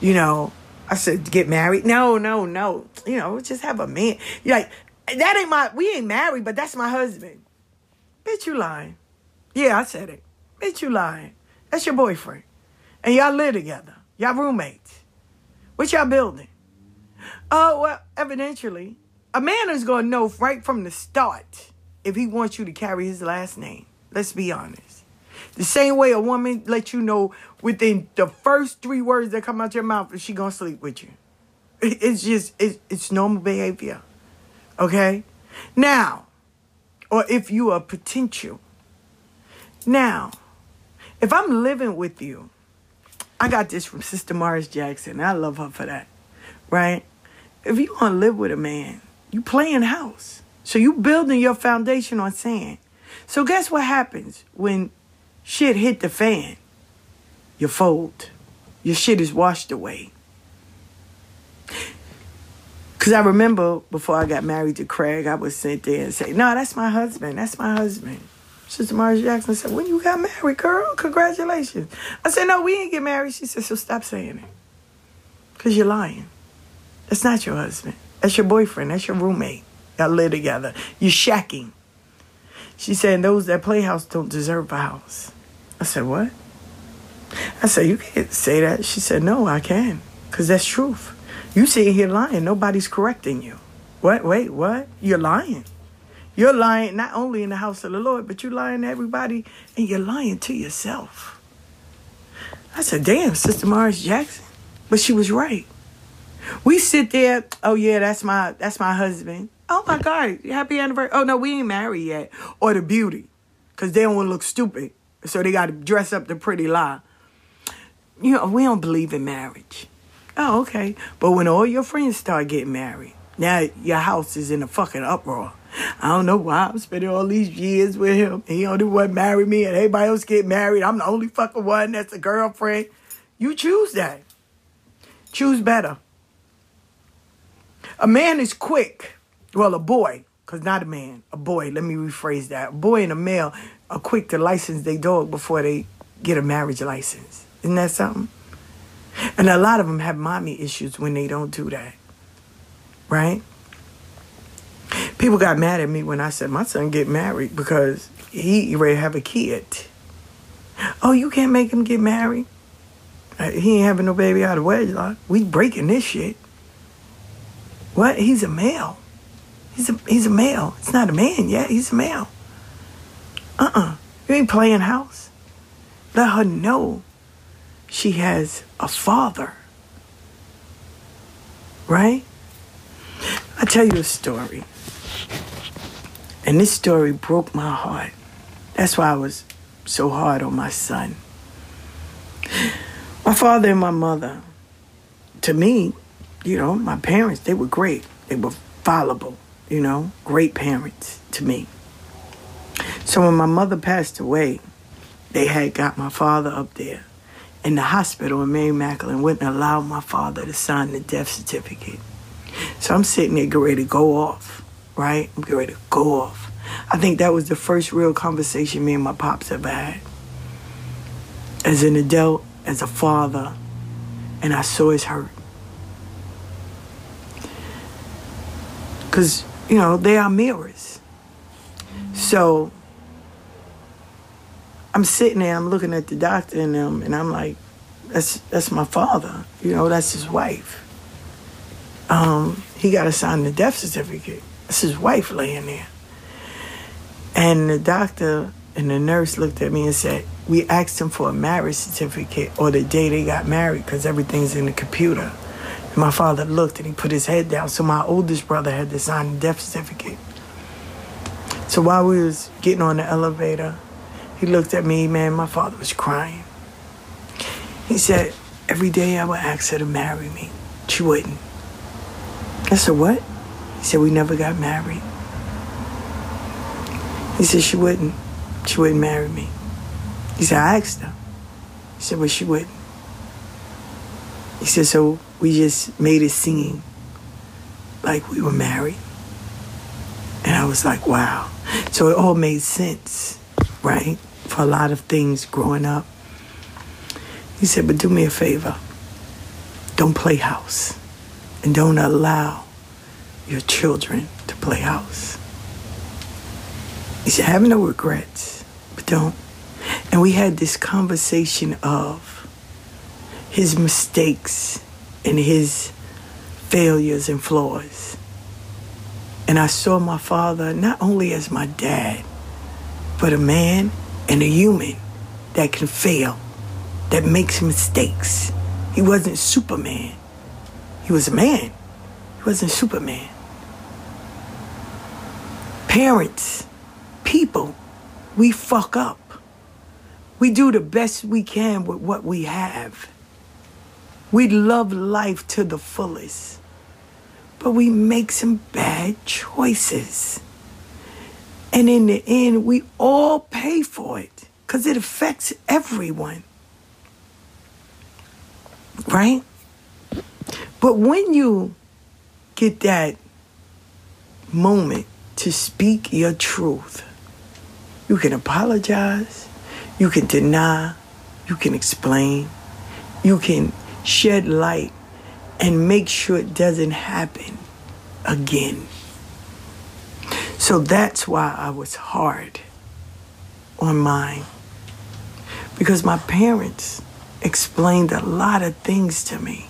[SPEAKER 2] You know, I said, get married? No, no, no. You know, just have a man. You're like, that ain't my, we ain't married, but that's my husband. Bitch, you lying. Yeah, I said it. Bitch, you lying. That's your boyfriend. And y'all live together. Y'all roommates. What y'all building? Oh, well, evidently, a man is to know right from the start if he wants you to carry his last name. Let's be honest. The same way a woman lets you know within the first three words that come out your mouth she gonna sleep with you. It's just it's, it's normal behavior. Okay? Now, or if you are potential. Now, if I'm living with you, I got this from Sister Morris Jackson. I love her for that. Right? If you want to live with a man, you playing house. So you building your foundation on sand. So guess what happens when shit hit the fan? You fold. Your shit is washed away. Cause I remember before I got married to Craig, I would sit there and say, "No, that's my husband. That's my husband." Sister Marge Jackson said, "When you got married, girl, congratulations." I said, "No, we ain't get married." She said, "So stop saying it, cause you're lying. That's not your husband. That's your boyfriend. That's your roommate. Y'all live together. You're shacking." She said, "Those that play house don't deserve a house." I said, "What?" I said, "You can't say that." She said, "No, I can, cause that's truth." You sitting here lying. Nobody's correcting you. What? Wait, what? You're lying. You're lying not only in the house of the Lord, but you're lying to everybody and you're lying to yourself. I said, damn, Sister Morris Jackson. But she was right. We sit there, oh yeah, that's my that's my husband. Oh my God, happy anniversary. Oh no, we ain't married yet. Or the beauty. Cause they don't want to look stupid. So they gotta dress up the pretty lie. You know, we don't believe in marriage. Oh, okay. But when all your friends start getting married, now your house is in a fucking uproar. I don't know why I'm spending all these years with him. He only one marry me and everybody else get married. I'm the only fucking one that's a girlfriend. You choose that. Choose better. A man is quick. Well, a boy, because not a man, a boy, let me rephrase that. A boy and a male are quick to license their dog before they get a marriage license. Isn't that something? And a lot of them have mommy issues when they don't do that. Right? People got mad at me when I said my son get married because he ready have a kid. Oh, you can't make him get married? Uh, he ain't having no baby out of wedlock. We breaking this shit. What? He's a male. He's a he's a male. It's not a man yet. He's a male. Uh-uh. You ain't playing house. Let her know she has a father. Right? I tell you a story. And this story broke my heart. That's why I was so hard on my son. My father and my mother, to me, you know, my parents, they were great. They were fallible, you know, great parents to me. So when my mother passed away, they had got my father up there in the hospital, and Mary Magdalene wouldn't allow my father to sign the death certificate. So I'm sitting there getting ready to go off, right? I'm getting ready to go off. I think that was the first real conversation me and my pops ever had. As an adult, as a father, and I saw his hurt. Because, you know, they are mirrors. So I'm sitting there, I'm looking at the doctor and them, and I'm like, that's that's my father. You know, that's his wife. Um, he got to sign the death certificate. That's his wife laying there. And the doctor and the nurse looked at me and said, we asked him for a marriage certificate or the day they got married because everything's in the computer. And my father looked and he put his head down. So my oldest brother had to sign the death certificate. So while we was getting on the elevator, he looked at me, man, my father was crying. He said, every day I would ask her to marry me. She wouldn't. I said, what? He said, we never got married. He said, she wouldn't. She wouldn't marry me. He said, I asked her. He said, but she wouldn't. He said, so we just made it seem like we were married. And I was like, wow. So it all made sense, right? for a lot of things growing up. He said, but do me a favor. Don't play house. And don't allow your children to play house. He said, have no regrets, but don't. And we had this conversation of his mistakes and his failures and flaws. And I saw my father not only as my dad, but a man and a human that can fail, that makes mistakes. He wasn't Superman. He was a man. He wasn't Superman. Parents, people, we fuck up. We do the best we can with what we have. We love life to the fullest. But we make some bad choices. And in the end, we all pay for it because it affects everyone. Right? But when you get that moment to speak your truth, you can apologize, you can deny, you can explain, you can shed light and make sure it doesn't happen again. So that's why I was hard on mine. Because my parents explained a lot of things to me.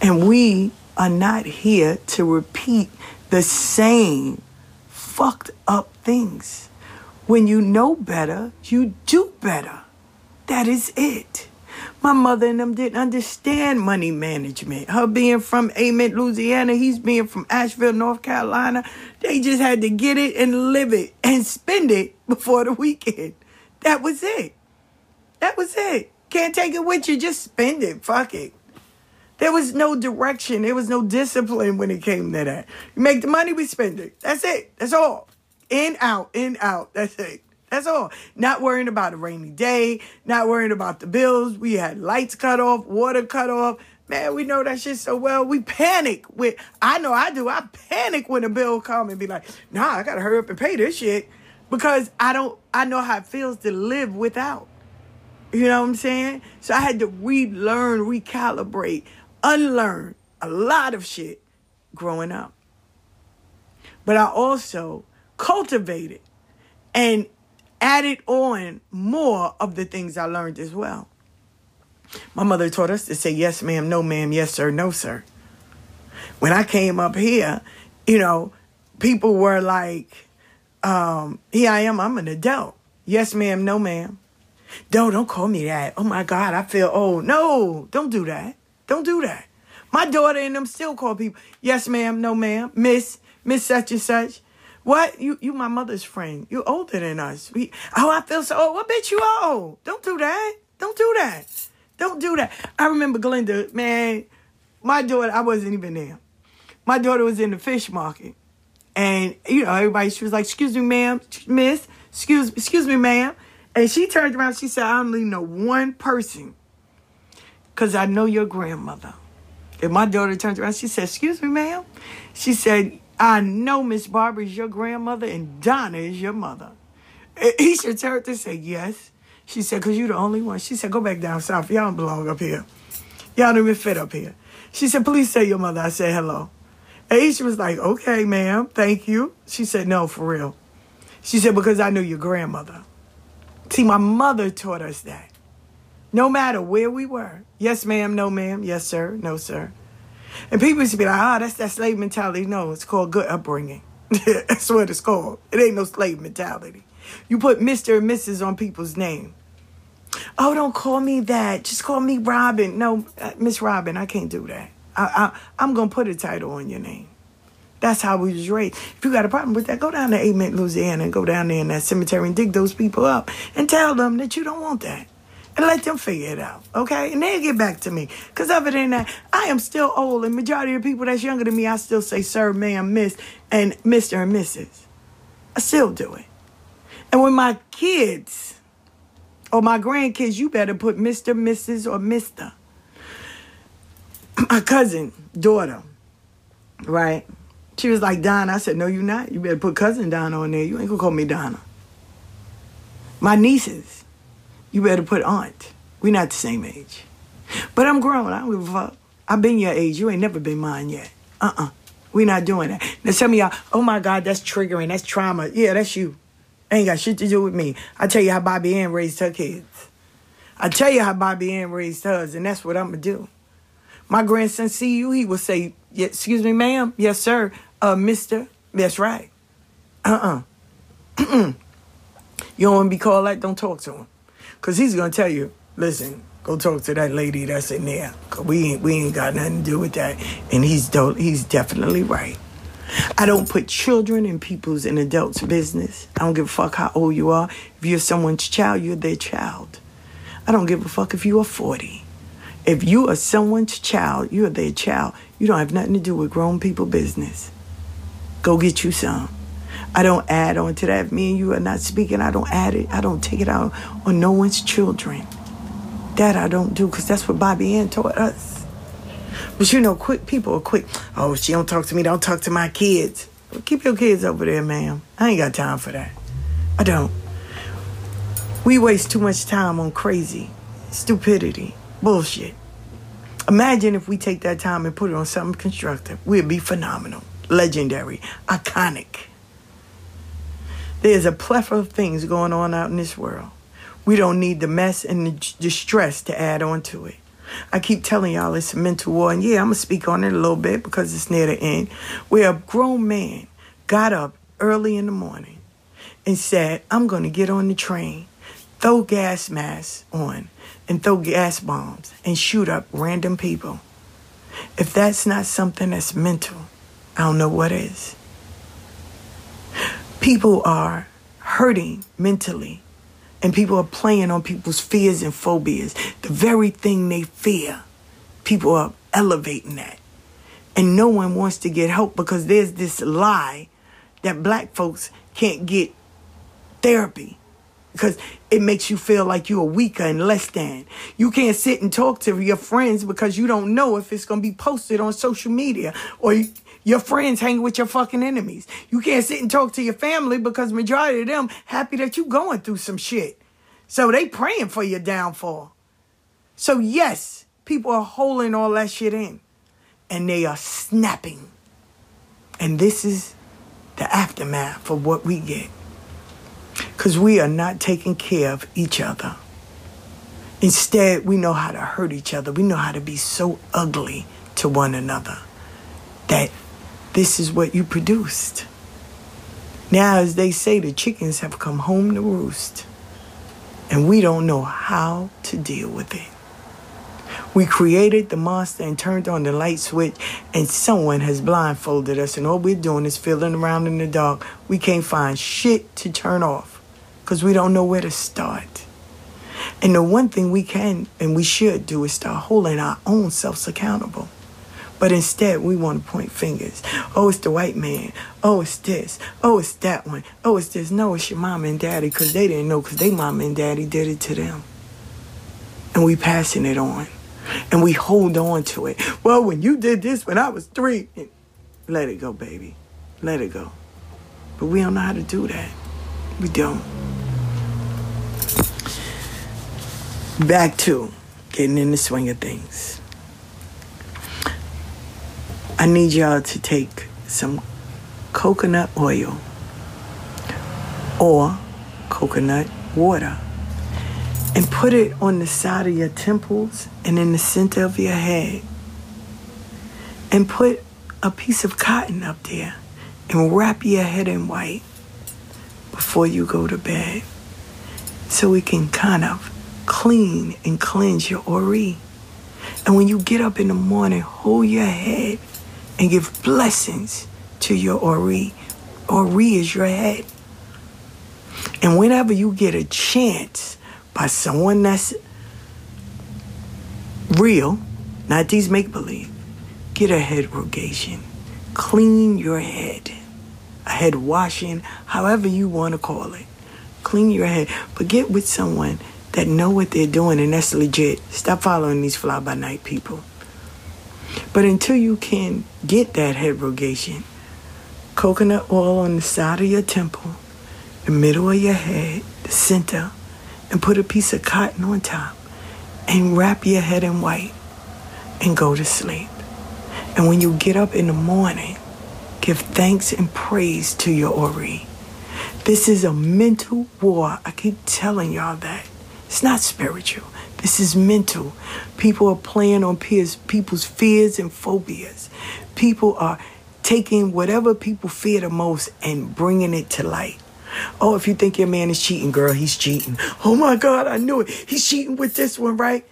[SPEAKER 2] And we are not here to repeat the same fucked up things. When you know better, you do better. That is it. My mother and them didn't understand money management. Her being from Amen, Louisiana, he's being from Asheville, North Carolina. They just had to get it and live it and spend it before the weekend. That was it. That was it. Can't take it with you, just spend it. Fuck it. There was no direction. There was no discipline when it came to that. You make the money, we spend it. That's it. That's all. In, out, in, out. That's it. That's all. Not worrying about a rainy day, not worrying about the bills. We had lights cut off, water cut off. Man, we know that shit so well. We panic with I know I do. I panic when a bill come and be like, nah, I gotta hurry up and pay this shit. Because I don't I know how it feels to live without. You know what I'm saying? So I had to relearn, recalibrate, unlearn a lot of shit growing up. But I also cultivated and added on more of the things I learned as well. My mother taught us to say yes, ma'am, no, ma'am, yes, sir, no, sir. When I came up here, you know, people were like, um, here I am, I'm an adult. Yes, ma'am, no, ma'am. Don't, don't call me that. Oh my God, I feel old. No, don't do that. Don't do that. My daughter and them still call people, yes, ma'am, no, ma'am, miss, miss such and such. What? You you my mother's friend. You older than us. We, oh, I feel so old. What bitch you old? Don't do that. Don't do that. Don't do that. I remember Glenda, man, my daughter, I wasn't even there. My daughter was in the fish market. And, you know, everybody, she was like, excuse me, ma'am, miss, excuse, excuse me, ma'am. And she turned around, she said, I only know one person because I know your grandmother. And my daughter turned around, she said, excuse me, ma'am. She said, I know Miss Barbara is your grandmother and Donna is your mother. Isha turned to say, yes. She said, because you're the only one. She said, go back down south. Y'all don't belong up here. Y'all don't even fit up here. She said, please say your mother. I said, hello. And Isha was like, okay, ma'am. Thank you. She said, no, for real. She said, because I knew your grandmother. See, my mother taught us that. No matter where we were. Yes, ma'am. No, ma'am. Yes, sir. No, sir. And people used to be like, ah, that's that slave mentality. No, it's called good upbringing. <laughs> that's what it's called. It ain't no slave mentality. You put Mr. and Mrs. on people's name. Oh, don't call me that. Just call me Robin. No, uh, Miss Robin, I can't do that. I, I, I'm going to put a title on your name. That's how we was raised. If you got a problem with that, go down to Amen, Louisiana, and go down there in that cemetery and dig those people up and tell them that you don't want that and let them figure it out, okay? And they'll get back to me. Because other than that, I am still old, and majority of people that's younger than me, I still say sir, ma'am, miss, and Mr. and Mrs. I still do it. And when my kids or my grandkids, you better put Mr., Mrs., or Mr. My cousin, daughter, right? She was like, Donna. I said, no, you're not. You better put cousin Donna on there. You ain't gonna call me Donna. My nieces, you better put aunt. We not the same age. But I'm grown. I don't give a fuck. I've been your age. You ain't never been mine yet. Uh-uh. We not doing that. Now some of y'all, oh my God, that's triggering. That's trauma. Yeah, that's you. Ain't got shit to do with me. I tell you how Bobby Ann raised her kids. I tell you how Bobby Ann raised hers, and that's what I'm gonna do. My grandson see you, he will say, yeah, excuse me, ma'am. Yes, sir. Uh, mister. That's right. Uh-uh. you don't want to be called that, don't talk to him. Cause he's gonna tell you, listen, go talk to that lady that's in there. Cause we ain't we ain't got nothing to do with that. And he's do- he's definitely right. I don't put children in people's and adults' business. I don't give a fuck how old you are. If you're someone's child, you're their child. I don't give a fuck if you are 40. If you are someone's child, you're their child. You don't have nothing to do with grown people business. Go get you some. I don't add on to that. If me and you are not speaking, I don't add it. I don't take it out on no one's children. That I don't do because that's what Bobby Ann taught us. But you know, quick people are quick. Oh, she don't talk to me. Don't talk to my kids. Well, keep your kids over there, ma'am. I ain't got time for that. I don't. We waste too much time on crazy, stupidity, bullshit. Imagine if we take that time and put it on something constructive. We'd be phenomenal, legendary, iconic. There's a plethora of things going on out in this world. We don't need the mess and the distress to add on to it. I keep telling y'all it's a mental war, and yeah, I'm gonna speak on it a little bit because it's near the end. Where a grown man got up early in the morning and said, I'm gonna get on the train, throw gas masks on, and throw gas bombs and shoot up random people. If that's not something that's mental, I don't know what is. People are hurting mentally and people are playing on people's fears and phobias. The very thing they fear, people are elevating that. And no one wants to get help because there's this lie that black folks can't get therapy because it makes you feel like you're weaker and less than. You can't sit and talk to your friends because you don't know if it's going to be posted on social media or your friends hang with your fucking enemies. You can't sit and talk to your family because majority of them happy that you going through some shit. So they praying for your downfall. So yes, people are holding all that shit in and they are snapping. And this is the aftermath of what we get because we are not taking care of each other. Instead, we know how to hurt each other. We know how to be so ugly to one another that this is what you produced. Now, as they say, the chickens have come home to roost, and we don't know how to deal with it. We created the monster and turned on the light switch, and someone has blindfolded us, and all we're doing is feeling around in the dark. We can't find shit to turn off because we don't know where to start. And the one thing we can and we should do is start holding our own selves accountable. But instead, we want to point fingers. Oh, it's the white man. Oh, it's this. Oh, it's that one. Oh, it's this. No, it's your mom and daddy because they didn't know because they mom and daddy did it to them. And we passing it on. And we hold on to it. Well, when you did this when I was three, let it go, baby. Let it go. But we don't know how to do that. We don't. back to getting in the swing of things. I need y'all to take some coconut oil or coconut water and put it on the side of your temples and in the center of your head. And put a piece of cotton up there and wrap your head in white before you go to bed so we can kind of clean and cleanse your ori. And when you get up in the morning, hold your head and give blessings to your ori. Ori is your head. And whenever you get a chance by someone that's real, not these make believe, get a head rogation. Clean your head. A head washing, however you want to call it. Clean your head. But get with someone that know what they're doing and that's legit. Stop following these fly by night people. But until you can get that head rogation, coconut oil on the side of your temple, the middle of your head, the center, and put a piece of cotton on top and wrap your head in white and go to sleep. And when you get up in the morning, give thanks and praise to your Ori. This is a mental war. I keep telling y'all that. It's not spiritual. This is mental. People are playing on people's fears and phobias. People are taking whatever people fear the most and bringing it to light. Oh, if you think your man is cheating, girl, he's cheating. Oh my God, I knew it. He's cheating with this one, right?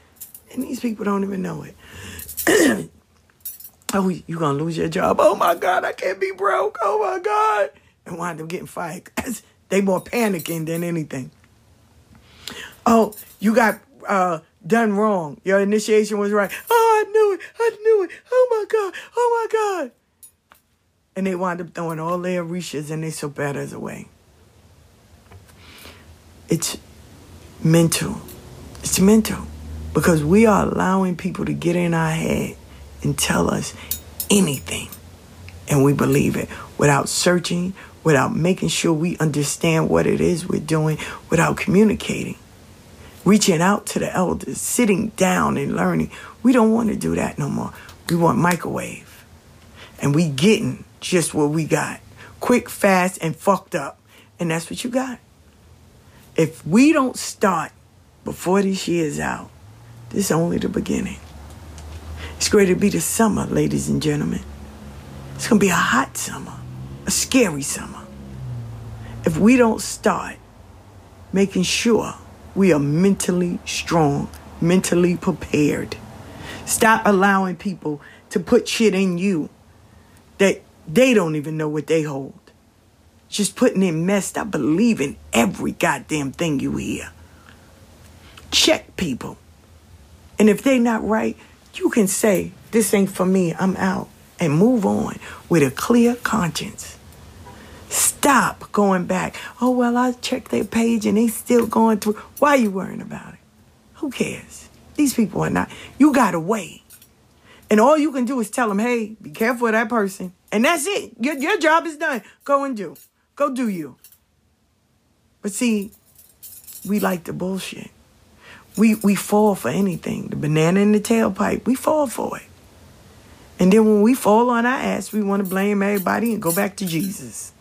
[SPEAKER 2] And these people don't even know it. <clears throat> oh, you're gonna lose your job? Oh my God, I can't be broke. Oh my God. And wind up getting fired. they more panicking than anything. Oh, you got uh, done wrong. Your initiation was right. Oh, I knew it. I knew it. Oh my God. Oh my God. And they wind up throwing all their Orishas and their Soperas away. It's mental. It's mental. Because we are allowing people to get in our head and tell us anything. And we believe it without searching, without making sure we understand what it is we're doing, without communicating, reaching out to the elders, sitting down and learning. We don't want to do that no more. We want microwave. And we getting just what we got. Quick, fast, and fucked up. And that's what you got. If we don't start before this year's out, this is only the beginning. It's going to be the summer, ladies and gentlemen. It's going to be a hot summer, a scary summer. If we don't start making sure we are mentally strong, mentally prepared, stop allowing people to put shit in you that they don't even know what they hold. Just putting in mess, stop believing every goddamn thing you hear. Check people. And if they not right, you can say, this ain't for me, I'm out. And move on with a clear conscience. Stop going back. Oh, well, I checked their page and they still going through. Why are you worrying about it? Who cares? These people are not. You got away. And all you can do is tell them, hey, be careful of that person. And that's it. Your, your job is done. Go and do. Go do you. But see, we like the bullshit. We we fall for anything. The banana in the tailpipe, we fall for it. And then when we fall on our ass, we want to blame everybody and go back to Jesus.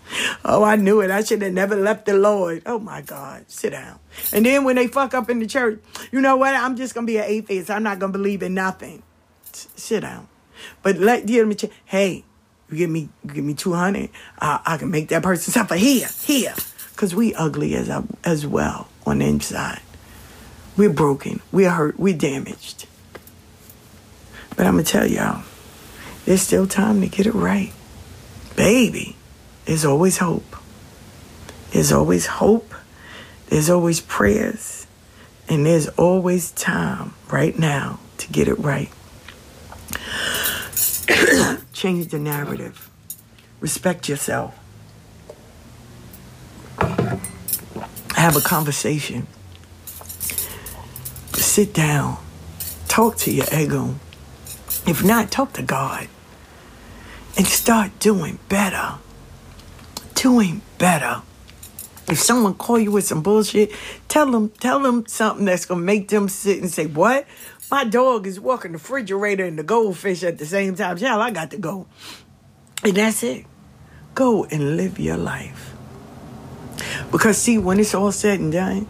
[SPEAKER 2] Oh, I knew it. I should have never left the Lord. Oh my God. Sit down. And then when they fuck up in the church, you know what? I'm just gonna be an atheist. I'm not gonna believe in nothing. S- sit down. But let give me hey, you give me you give me two hundred, uh, I can make that person suffer here, here. Cause we ugly as as well on the inside. We're broken. We're hurt. We're damaged. But I'm to tell y'all, there's still time to get it right. Baby, there's always hope. There's always hope. There's always prayers. And there's always time right now to get it right. <clears throat> Change the narrative. Respect yourself. Have a conversation sit down, talk to your ego. If not, talk to God and start doing better. Doing better. If someone call you with some bullshit, tell them tell them something that's gonna make them sit and say, "What? My dog is walking the refrigerator and the goldfish at the same time. Hell, I got to go." And that's it. Go and live your life. Because see, when it's all said and done,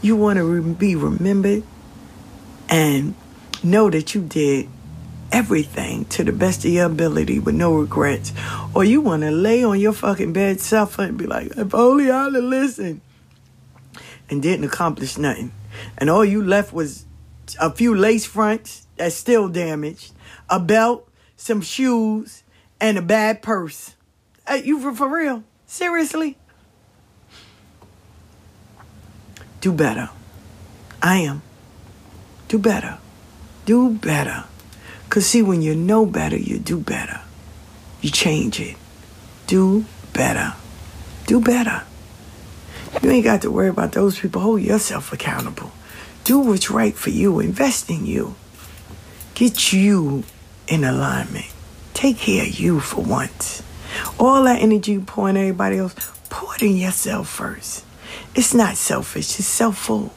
[SPEAKER 2] you want to be remembered and know that you did everything to the best of your ability with no regrets. Or you want to lay on your fucking bed, suffer, and be like, if only I'd have listened. And didn't accomplish nothing. And all you left was a few lace fronts that's still damaged, a belt, some shoes, and a bad purse. Hey, you for, for real? Seriously? Do better. I am. Do better. Do better. Because, see, when you know better, you do better. You change it. Do better. Do better. You ain't got to worry about those people. Hold yourself accountable. Do what's right for you. Invest in you. Get you in alignment. Take care of you for once. All that energy you pour in everybody else, pour it in yourself first. It's not selfish, it's selfful.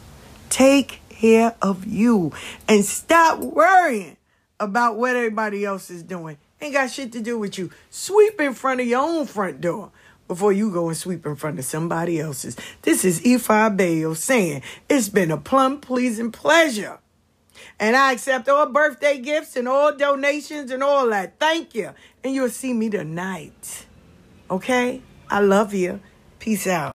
[SPEAKER 2] Take care of you and stop worrying about what everybody else is doing. Ain't got shit to do with you. Sweep in front of your own front door before you go and sweep in front of somebody else's. This is Ifa Bayo saying it's been a plum pleasing pleasure. And I accept all birthday gifts and all donations and all that. Thank you. And you'll see me tonight. Okay? I love you. Peace out.